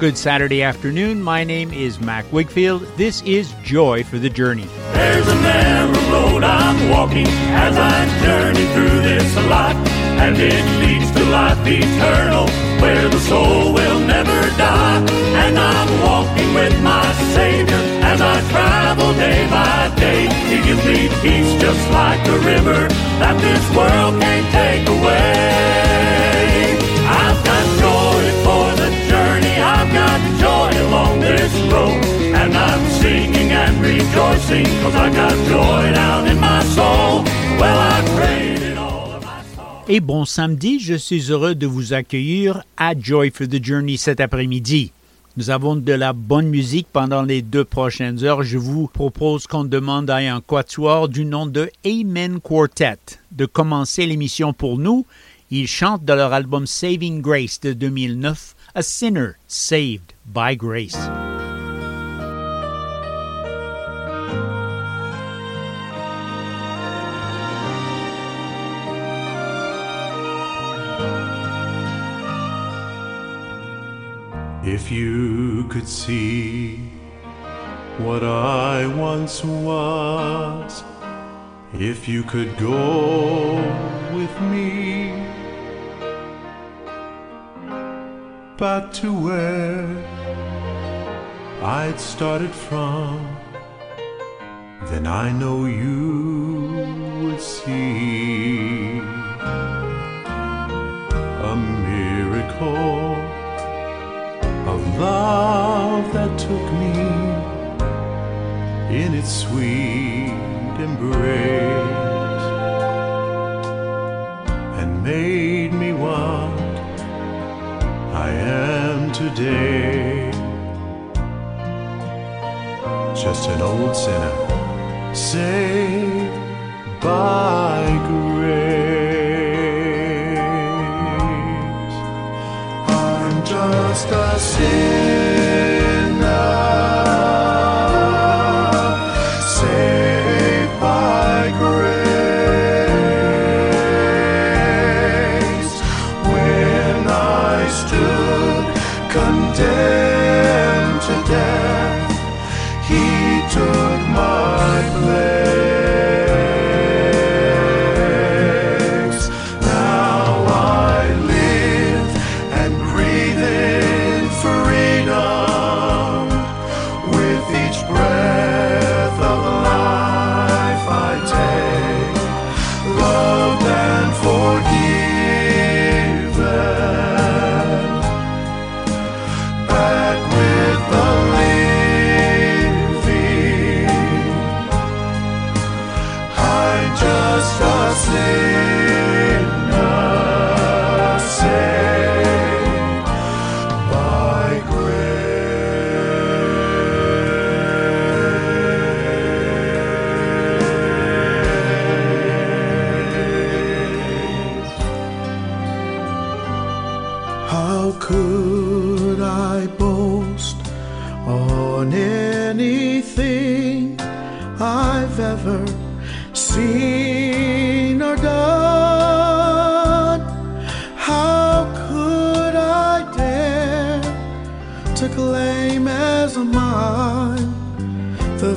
Good Saturday afternoon. My name is Mac Wigfield. This is Joy for the Journey. There's a narrow road I'm walking as I journey through this life, and it leads to life eternal, where the soul will never die. And I'm walking with my Savior as I travel day by day. He gives me peace just like a river that this world can't take away. This road. And I'm singing and rejoicing, cause I got joy down in my soul. Well, I prayed it all of my soul. Et bon samedi, je suis heureux de vous accueillir à Joy for the Journey cet après-midi. Nous avons de la bonne musique pendant les deux prochaines heures. Je vous propose qu'on demande à un quatuor du nom de Amen Quartet de commencer l'émission pour nous. Ils chantent de leur album Saving Grace de 2009 a sinner saved by grace. If you could see what I once was, if you could go with me back to where I'd started from, then I know you would see a miracle love that took me in its sweet embrace and made me one I am today. Just an old sinner saved by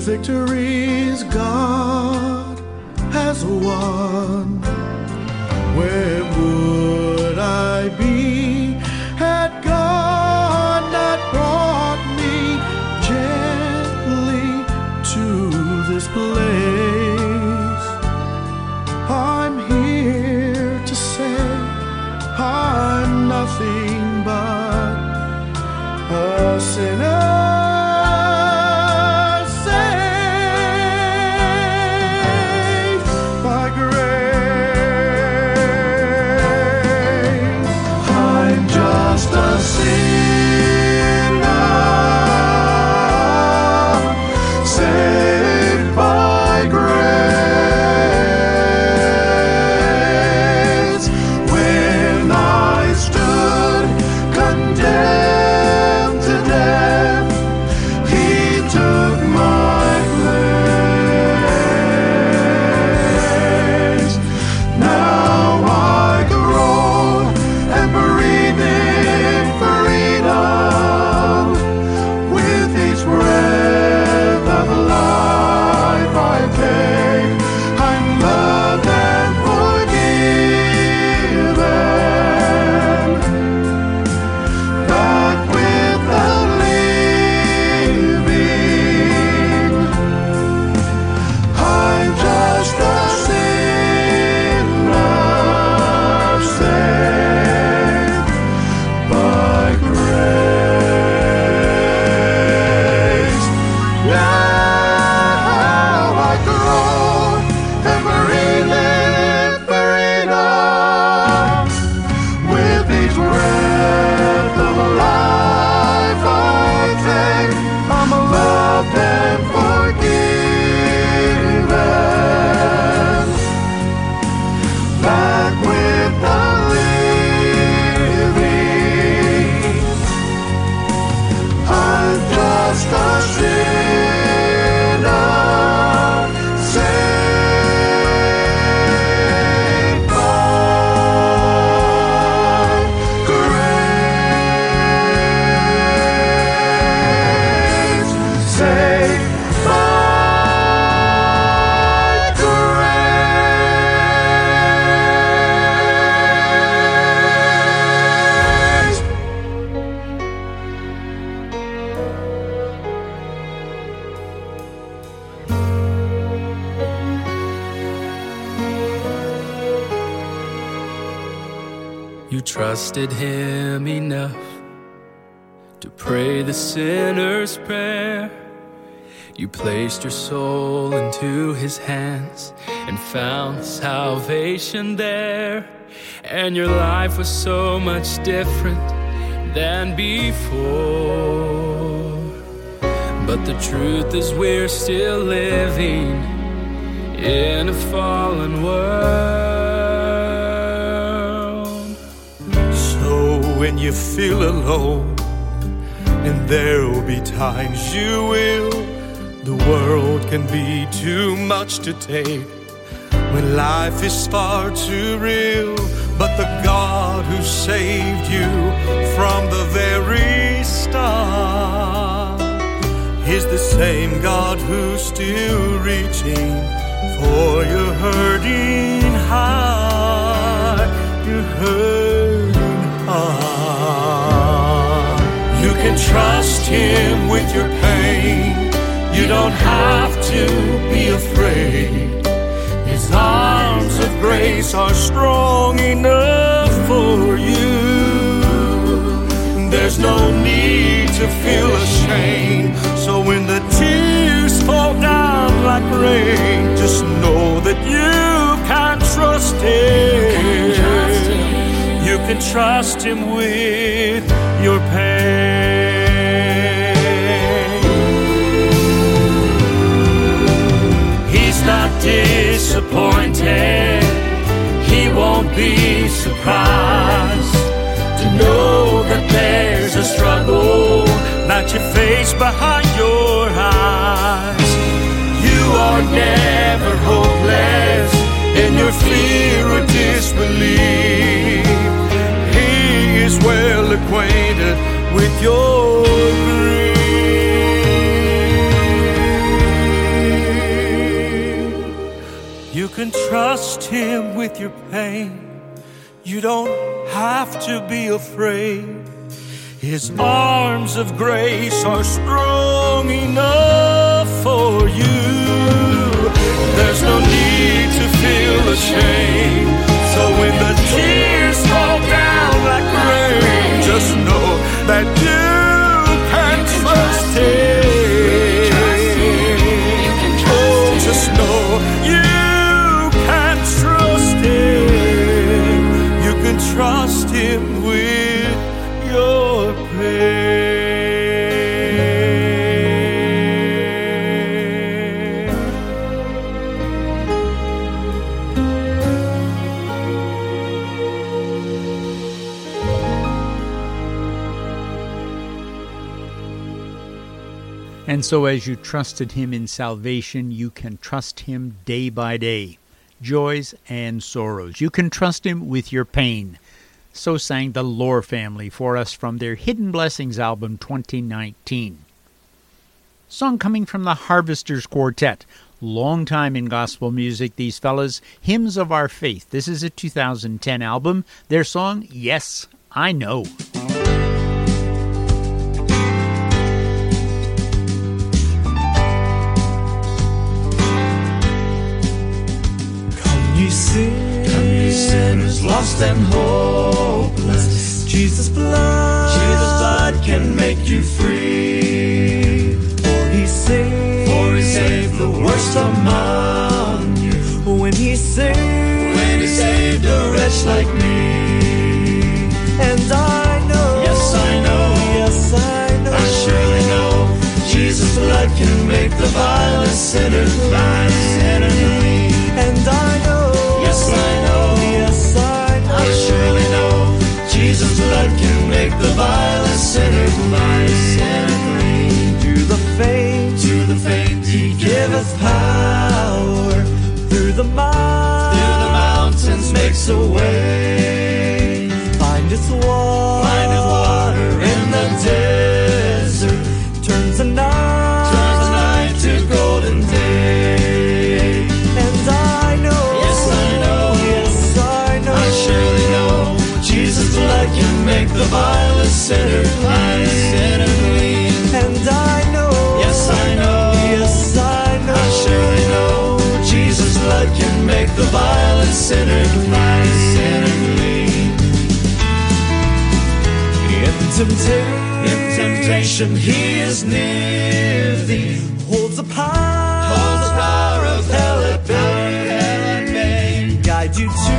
victories God has won. Where salvation there. And your life was so much different than before. But the truth is, we're still living in a fallen world. So when you feel alone, and there will be times you will, the world can be too much to take. When life is far too real, but the God who saved you from the very start is the same God who's still reaching for your hurting heart, your hurting heart. You can trust Him with your pain. You don't have to be afraid. Arms of grace are strong enough for you. There's no need to feel ashamed. So when the tears fall down like rain, just know that you can trust Him. You can trust Him with your pain. Not disappointed. He won't be surprised to know that there's a struggle that you face behind your eyes. You are never hopeless in your fear or disbelief. He is well acquainted with your grief. Can trust him with your pain. You don't have to be afraid. His arms of grace are strong enough for you. There's no need to feel ashamed. So when the tears fall so, as you trusted him in salvation, you can trust him day by day, joys and sorrows. You can trust him with your pain. So sang the Lore family for us from their Hidden Blessings album 2019. Song coming from the Harvesters Quartet. Long time in gospel music, these fellas. Hymns of Our Faith. This is a 2010 album. Their song, Yes, I Know. Ye sinners, Come lost and hopeless. Jesus' blood, Jesus' blood can make you free. For he saved, for he saved the worst among you. When he saved, when he saved a wretch like me. And I know, yes I know, yes I know, I surely know. Jesus' blood can make the vilest sinner sinner make the vilest sinner blind, sinner clean. To the faint, to the faint, He giveth power. Through the mountains, through the mountains makes a way. In temptation, He is near thee. Holds the power, holds the power of hell at bay. Guide you to,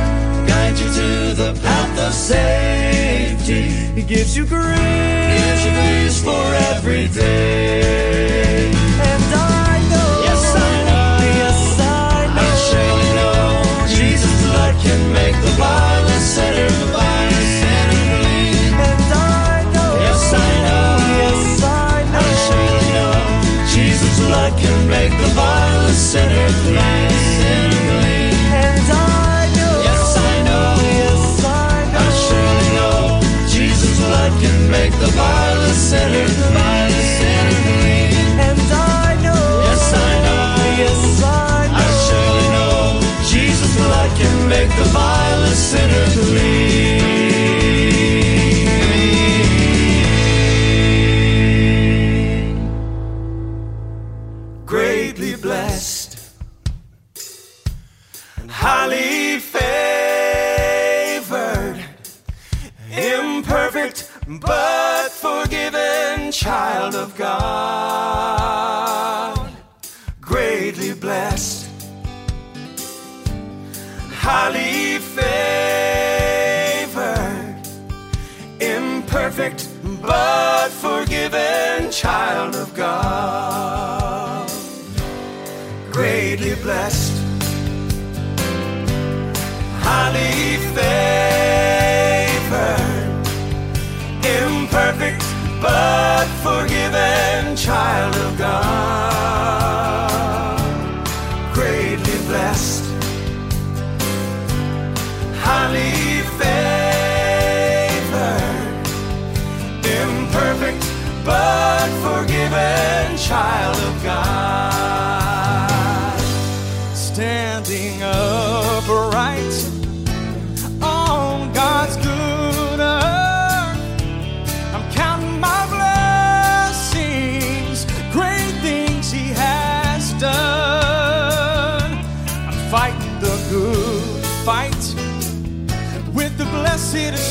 guide you to the path of safety. He gives you grace, gives you grace for every day. And I know, yes I know, yes I know, I surely know, Jesus' blood can make the vilest make the vilest sinner clean. And I know, yes I know, yes I know, I surely know, Jesus' blood can make the vilest sinner, the vilest sinner clean. And I know, yes I know, yes I know, I surely know, Jesus' blood can make the vilest but forgiven child of God, greatly blessed, highly favored, imperfect but forgiven child of God, greatly blessed but forgiven child of God, the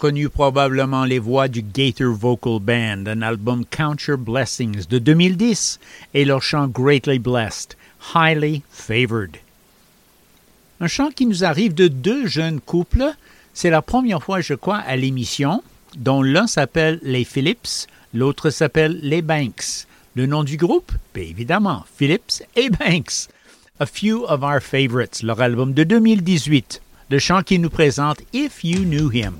reconnu probablement les voix du Gator Vocal Band, un album Count Your Blessings de 2010 et leur chant Greatly Blessed, Highly Favored. Un chant qui nous arrive de deux jeunes couples. C'est la première fois, je crois, à l'émission, dont l'un s'appelle les Phillips, l'autre s'appelle les Banks. Le nom du groupe? Bien évidemment, Phillips et Banks. A Few of Our Favorites, leur album de 2018. Le chant qui nous présente If You Knew Him.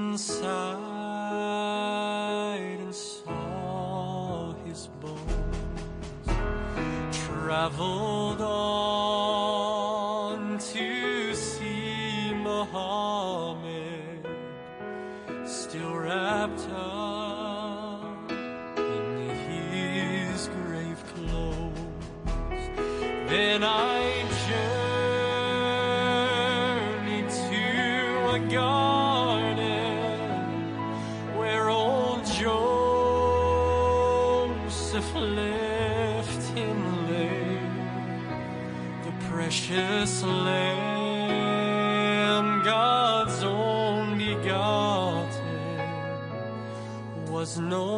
inside and saw his bones traveled on to see Muhammad still wrapped up. no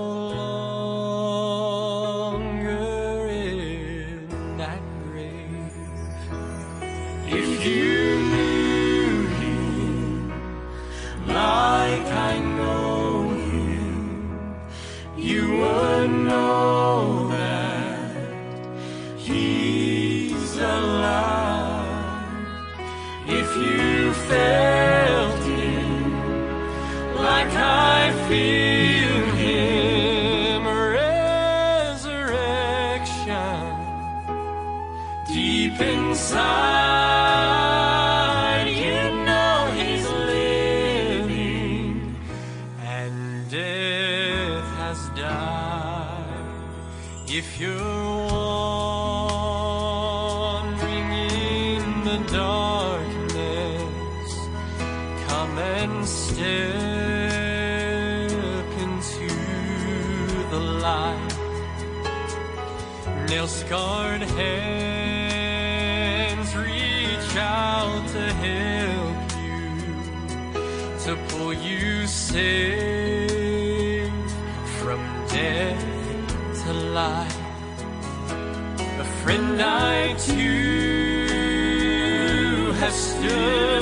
nail scarred hands reach out to help you, to pull you safe from death to life. A friend I too have stood.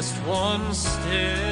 just one step.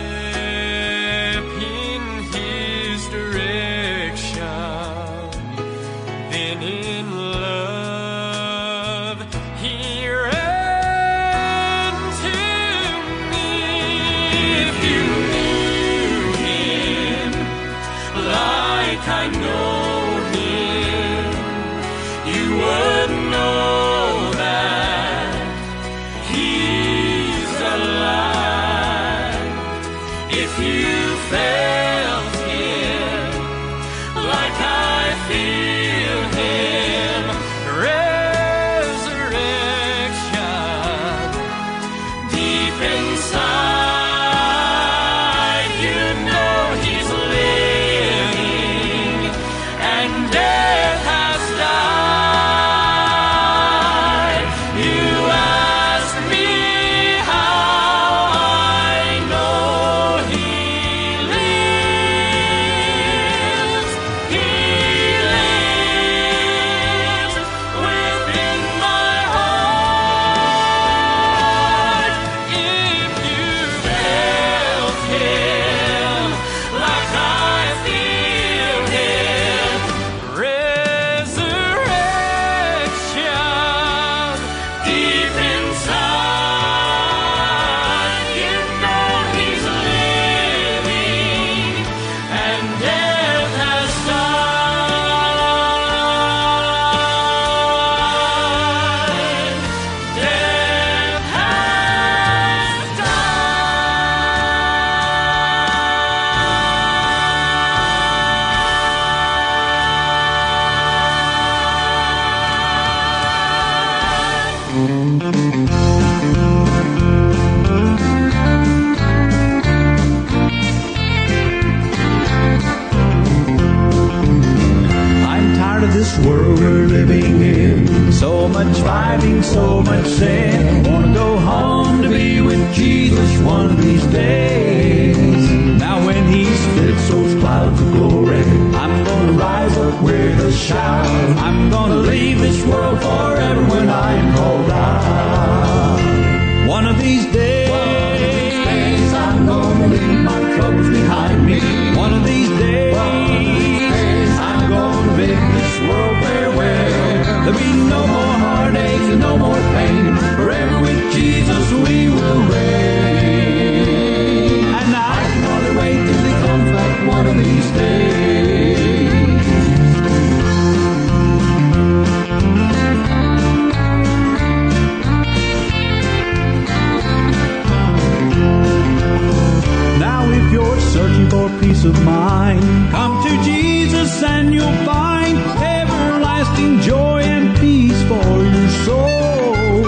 and soul.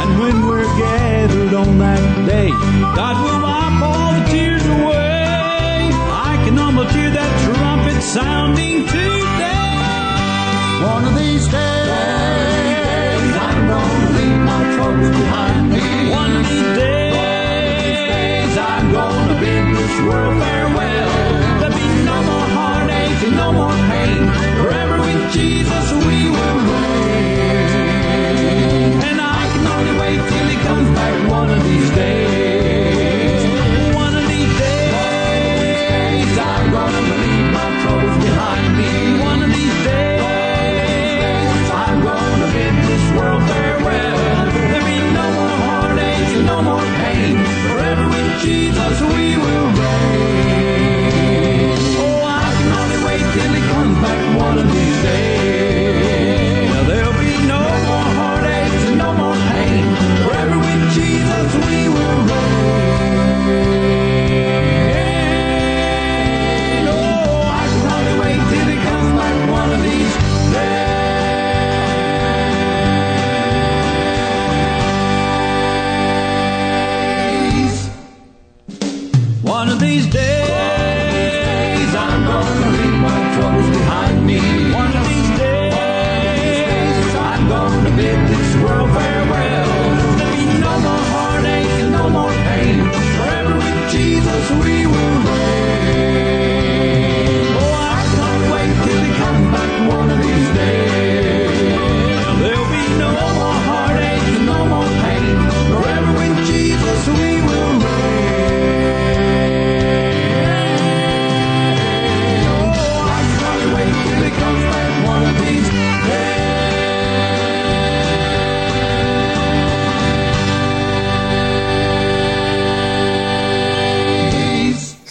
And when we're gathered on that day, God will wipe all the tears away. I can almost hear that trumpet sounding today. One of these days, I'm gonna leave my troubles behind.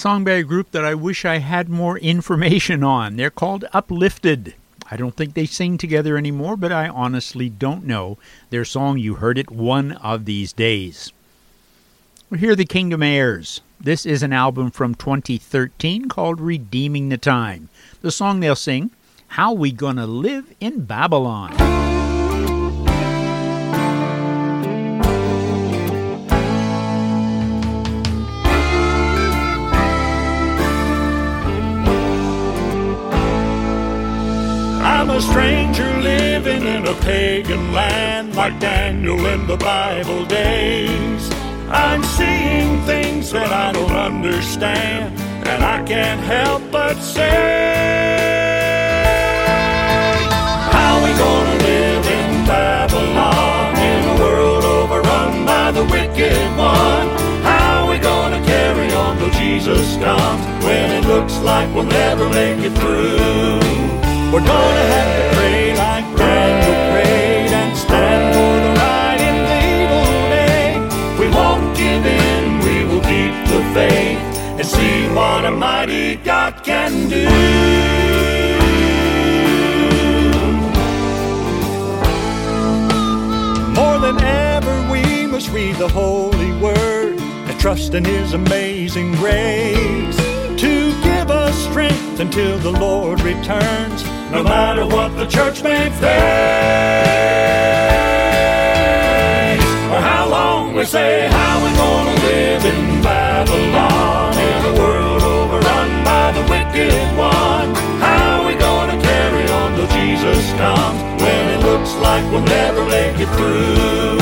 Song by a group that I wish I had more information on. They're called Uplifted. I don't think they sing together anymore, but I honestly don't know. Their song, you heard it one of these days. Well, here are the Kingdom Heirs. This is an album from 2013 called Redeeming the Time. The song they'll sing, How We Gonna Live in Babylon. I'm a stranger living in a pagan land like Daniel in the Bible days. I'm seeing things that I don't understand, and I can't help but say, How we gonna live in Babylon in a world overrun by the wicked one? How we gonna carry on till Jesus comes when it looks like we'll never make it through? We're gonna have to pray like Daniel prayed and stand for the right in the evil day. We won't give in, we will keep the faith and see what a mighty God can do. More than ever, we must read the Holy Word and trust in His amazing grace to give us strength until the Lord returns no matter what the church may face, or how long we say, how we gonna live in Babylon, in a world overrun by the wicked one. How we gonna carry on till Jesus comes, when it looks like we'll never make it through.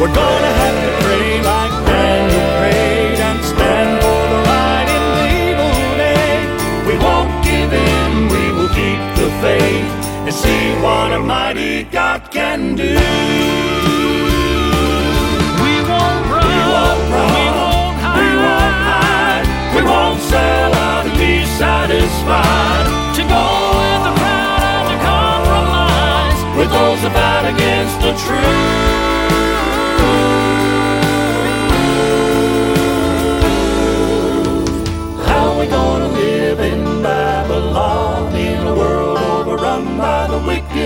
We're gonna have to pray like Daniel prayed faith and see what a mighty God can do. We won't run, We won't run, we won't hide, we won't hide, we won't sell out and be satisfied. to go with the crowd and to compromise. with those that fight against the truth.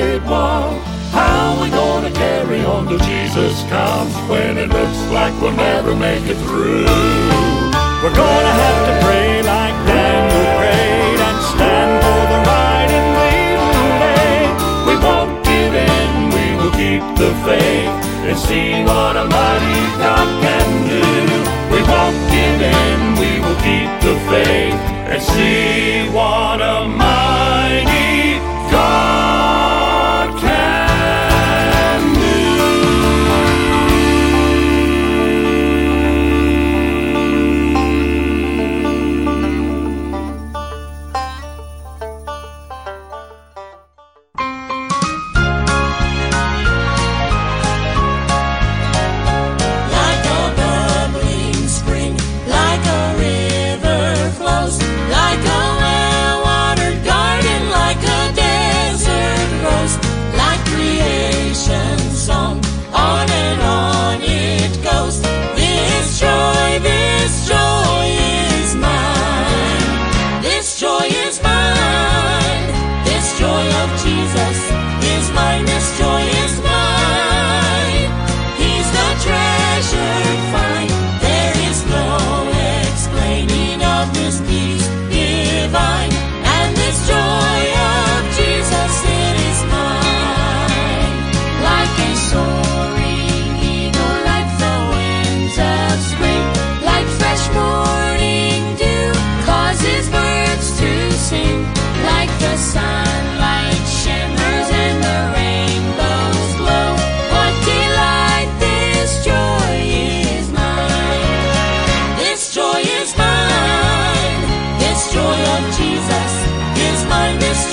great while. How we gonna carry on till Jesus comes when it looks like we'll never make it through? We're gonna have to pray like Daniel prayed and stand for the right and leave the way. We won't give in, we will keep the faith and see what a mighty God can do. We won't give in, we will keep the faith and see what a mighty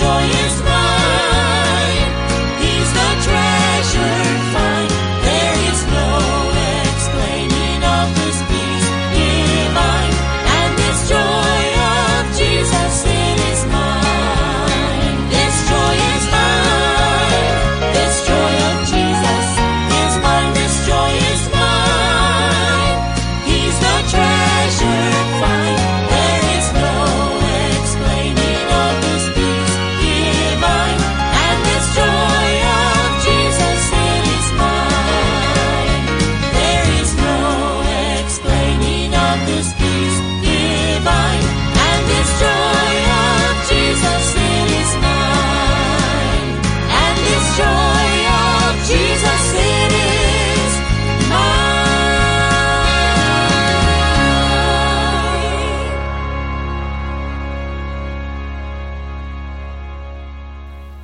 joy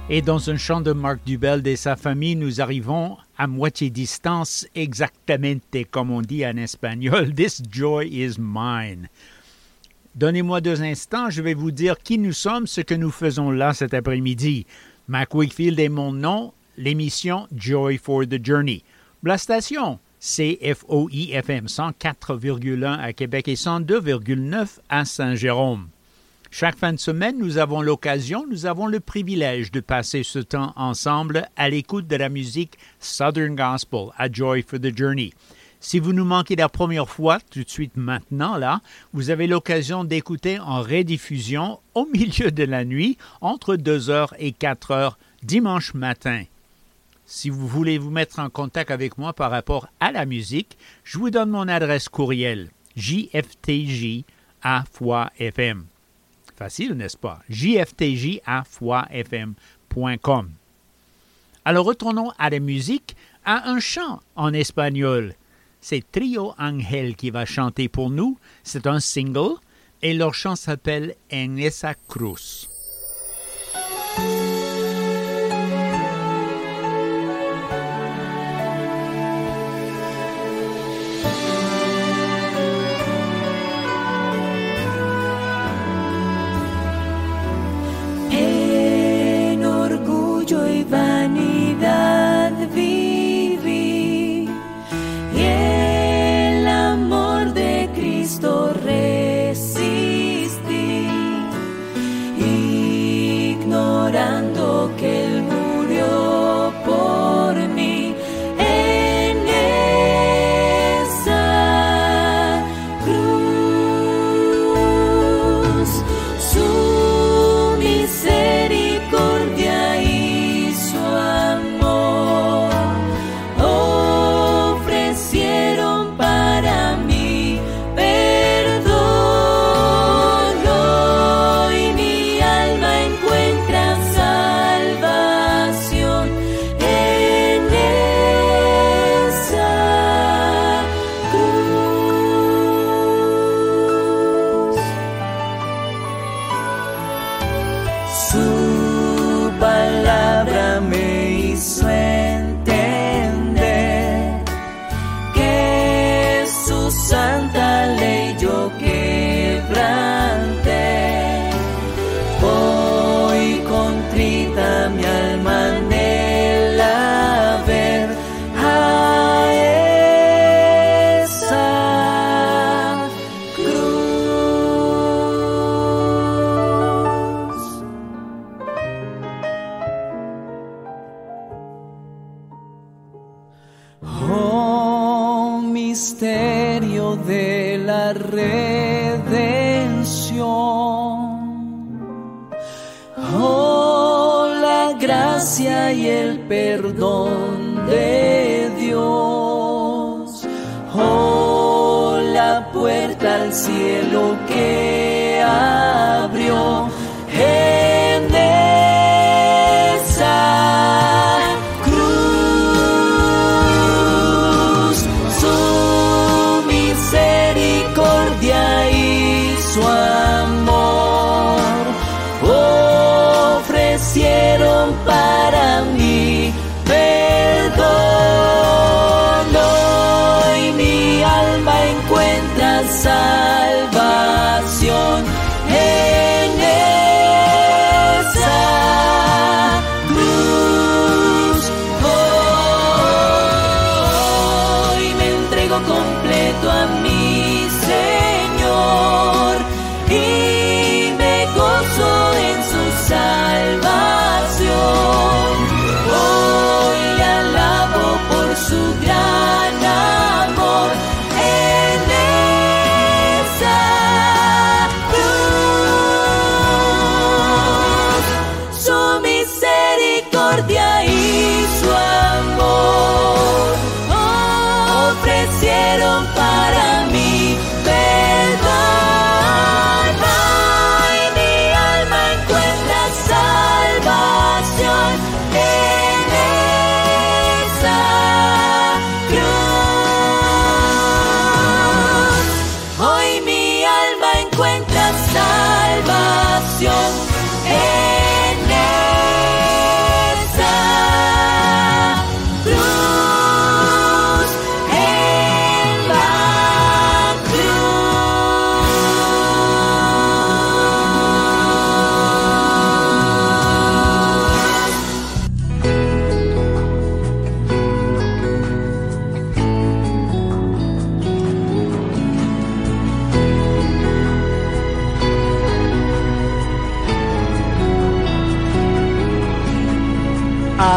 Et dans un chant de Marc Dubel et sa famille, nous arrivons à moitié distance, exactamente comme on dit en espagnol. This joy is mine. Donnez-moi deux instants, je vais vous dire qui nous sommes, ce que nous faisons là cet après-midi. Mac Wakefield est mon nom, l'émission Joy for the Journey. La station, CFOI-FM 104,1 à Québec et 102,9 à Saint-Jérôme. Chaque fin de semaine, nous avons l'occasion, nous avons le privilège de passer ce temps ensemble à l'écoute de la musique Southern Gospel à Joy for the Journey. Si vous nous manquez la première fois, tout de suite maintenant, là, vous avez l'occasion d'écouter en rediffusion au milieu de la nuit, entre 2h et 4h, dimanche matin. Si vous voulez vous mettre en contact avec moi par rapport à la musique, je vous donne mon adresse courriel jftj. Facile, n'est-ce pas? jftj à FM.com. Alors retournons à la musique, à un chant en espagnol. C'est Trio Angel qui va chanter pour nous. C'est un single et leur chant s'appelle En esa cruz.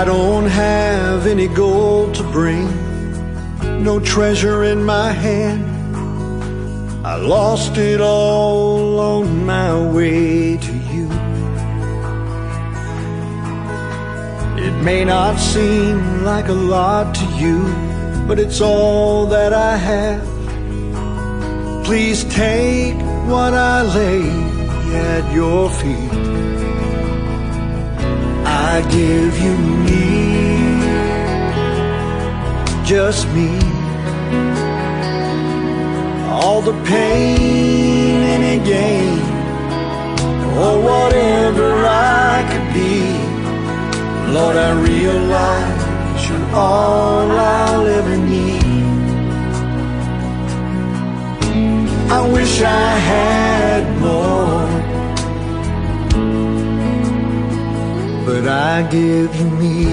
I don't have any gold to bring, no treasure in my hand. I lost it all on my way to you. It may not seem like a lot to you, but it's all that I have. Please take what I lay at your feet. I give you me, just me. All the pain and any gain, or whatever I could be. Lord, I realize you're all I'll ever need. I wish I had more. But I give you me.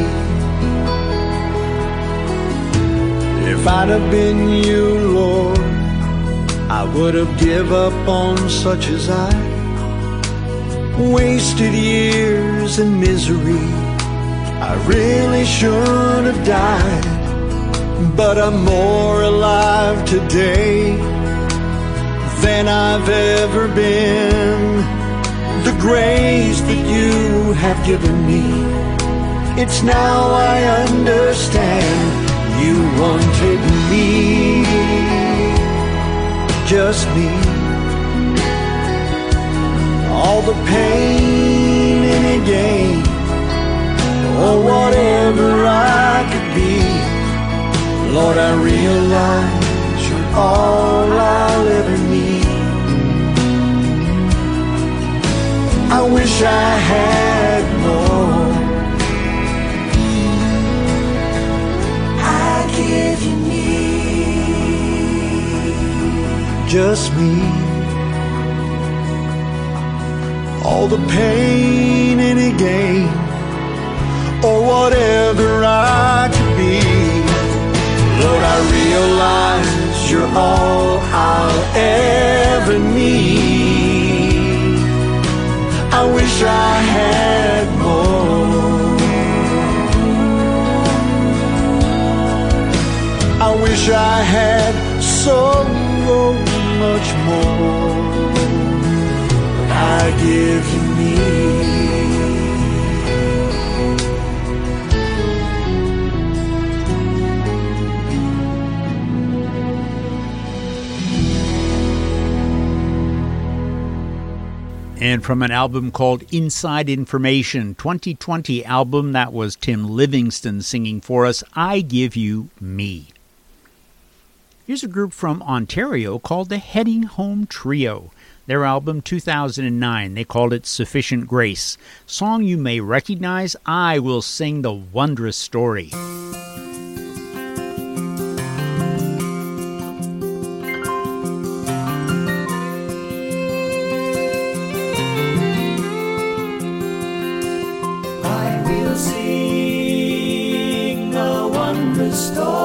If I'd have been you, Lord, I would have give up on such as I. Wasted years in misery, I really should have died. But I'm more alive today than I've ever been grace that you have given me. It's now I understand you wanted me, just me. All the pain any gain, or whatever I could be. Lord, I realize you're all I'll ever need. I wish I had more. I give you me. just me. All the pain any gain, or whatever I could be. Lord, I realize you're all I'll ever need. I wish I had more. I wish I had so much more. I give you me. And from an album called Inside Information, 2020 album, that was Tim Livingston singing for us, I Give You Me. Here's a group from Ontario called the Heading Home Trio. Their album 2009, they called it Sufficient Grace. Song you may recognize, I Will Sing the Wondrous Story. story.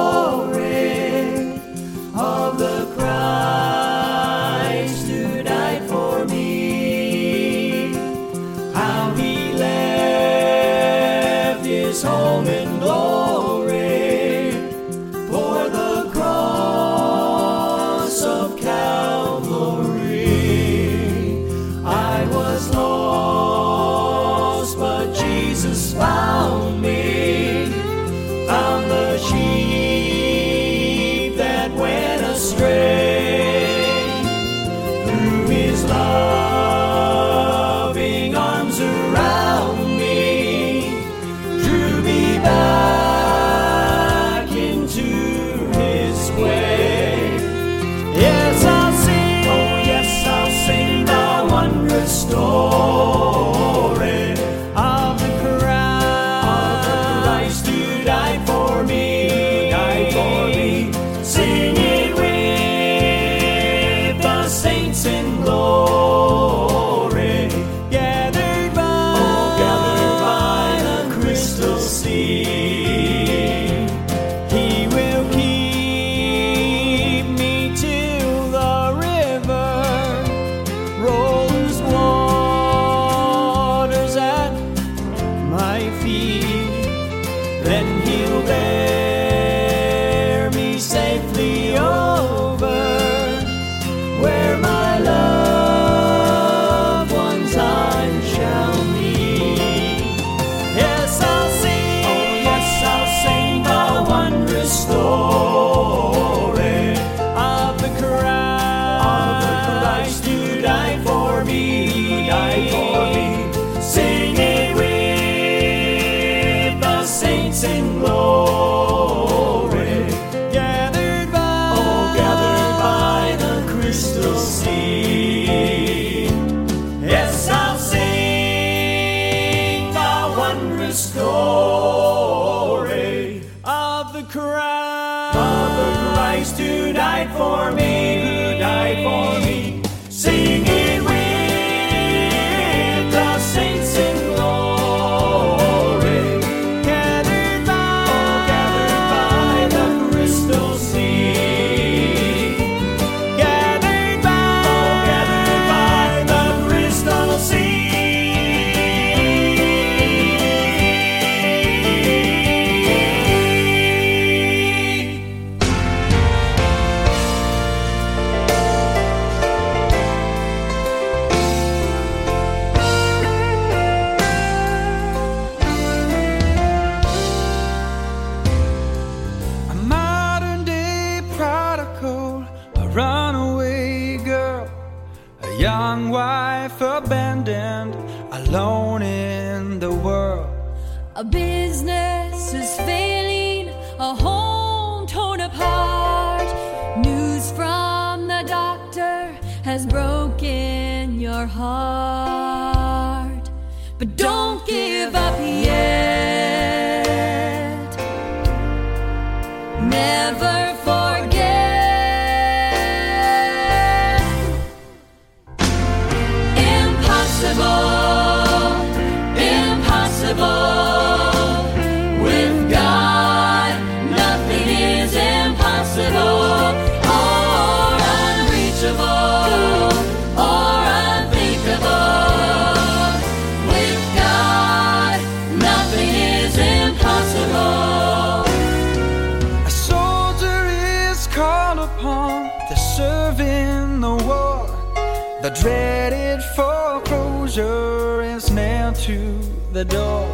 the door.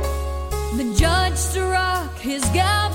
The judge struck his gavel.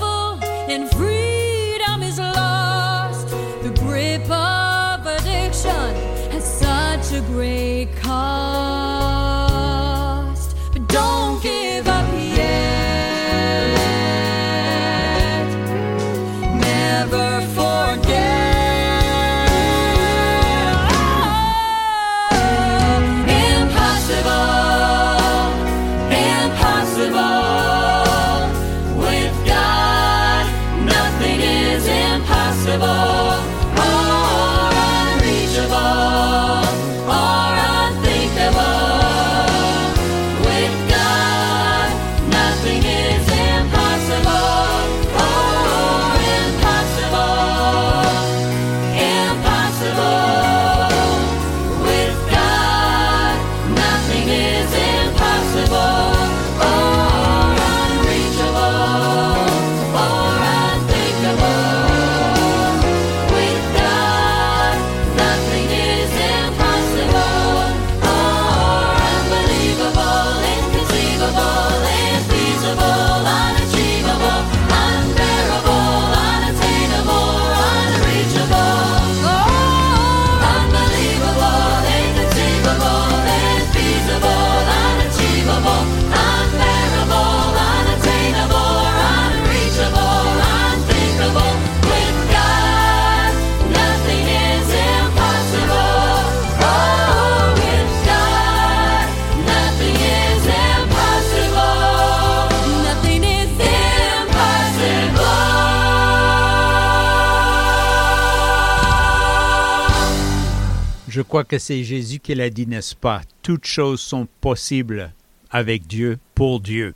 crois que c'est Jésus qui l'a dit, n'est-ce pas? Toutes choses sont possibles avec Dieu, pour Dieu.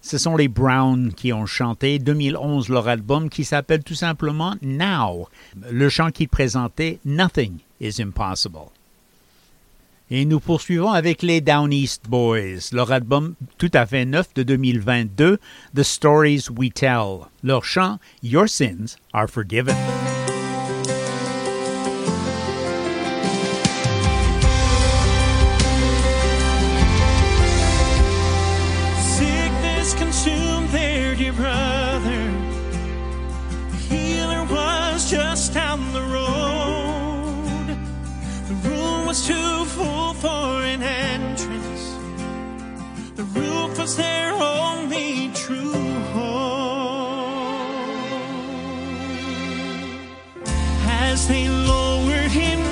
Ce sont les Browns qui ont chanté 2011 leur album qui s'appelle tout simplement Now. Le chant qu'ils présentaient, Nothing is Impossible. Et nous poursuivons avec les Down East Boys, leur album tout à fait neuf de 2022, The Stories We Tell. Leur chant Your Sins Are Forgiven. was their only true home. As they lowered him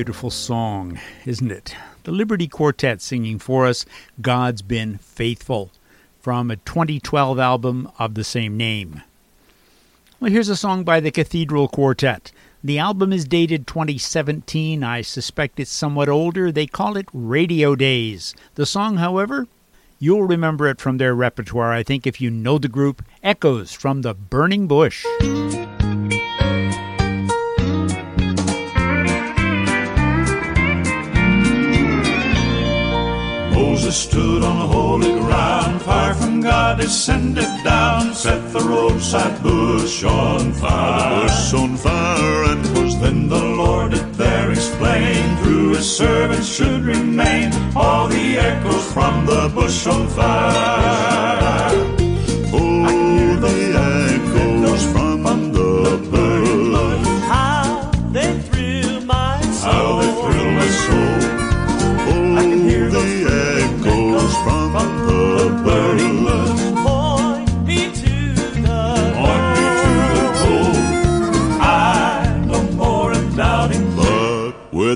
beautiful song, isn't it? The Liberty Quartet singing for us, God's Been Faithful, from a 2012 album of the same name. Well, here's a song by the Cathedral Quartet. The album is dated 2017. I suspect it's somewhat older. They call it Radio Days. The song, however, you'll remember it from their repertoire, I think, if you know the group Echoes from the Burning Bush. Stood on holy ground, fire from God descended down, set the roadside bush on fire. The bush on fire, and was then the Lord did there explain, through his servants should remain all the echoes from the bush on fire.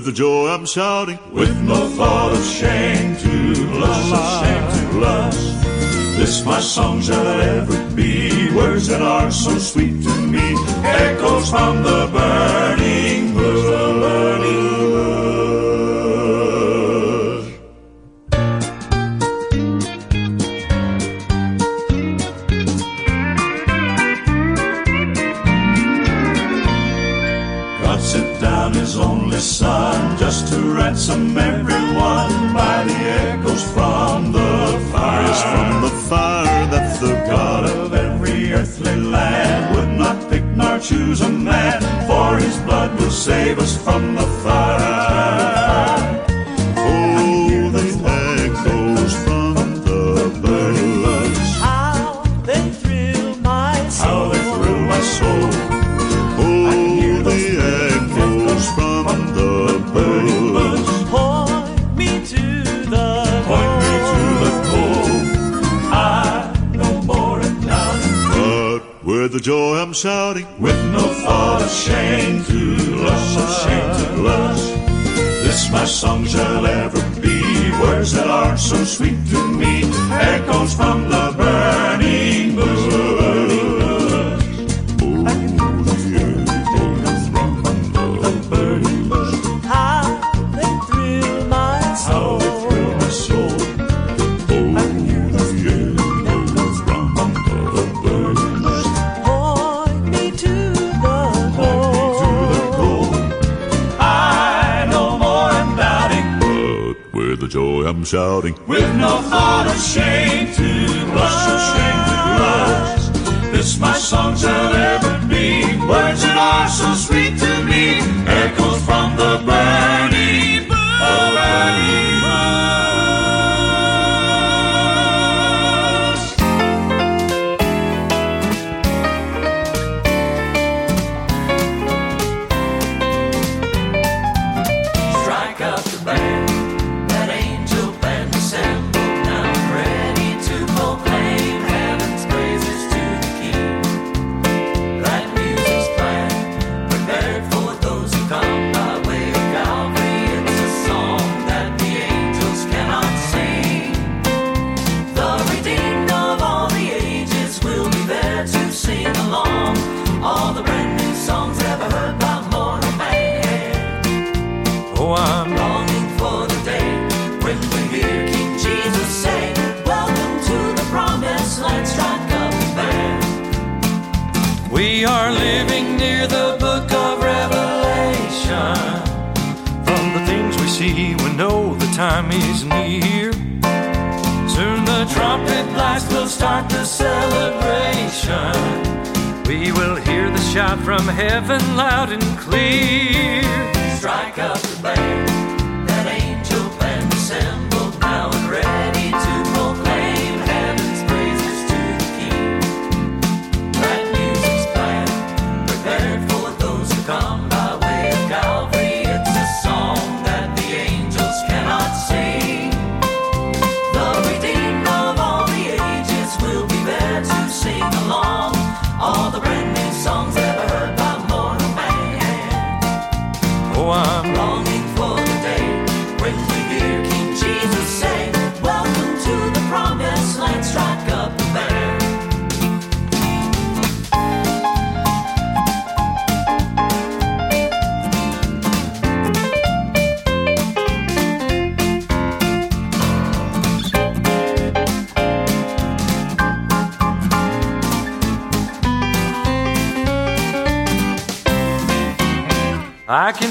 With the joy I'm shouting, with no thought of shame to blush, of shame to blush. This my song shall ever be, words that are so sweet to me, echoes from the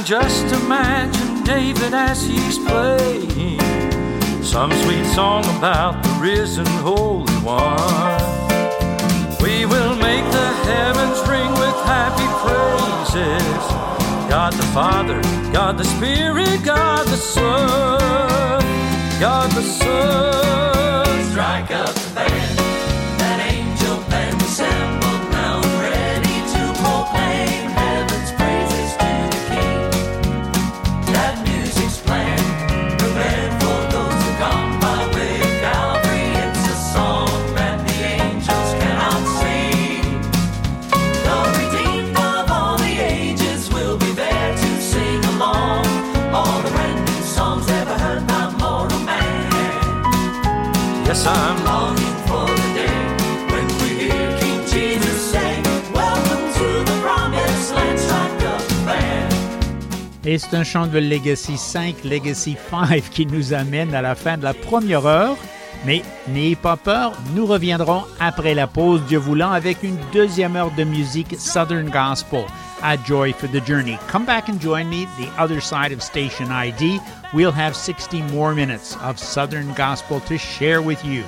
just imagine David as he's playing some sweet song about the risen Holy One. We will make the heavens ring with happy praises. God the Father, God the Spirit, God the Son, God the Son. Strike up the band, that angel band will. Yes, I'm longing for the day when we hear King Jesus say, Welcome to the promised land, strike up the band. Et c'est un chant de Legacy 5, Legacy 5 qui nous amène à la fin de la première heure. Mais n'ayez pas peur, nous reviendrons après la pause, Dieu voulant, avec une deuxième heure de musique Southern Gospel at Joy for the Journey. Come back and join me the other side of Station ID. We'll have 60 more minutes of Southern Gospel to share with you.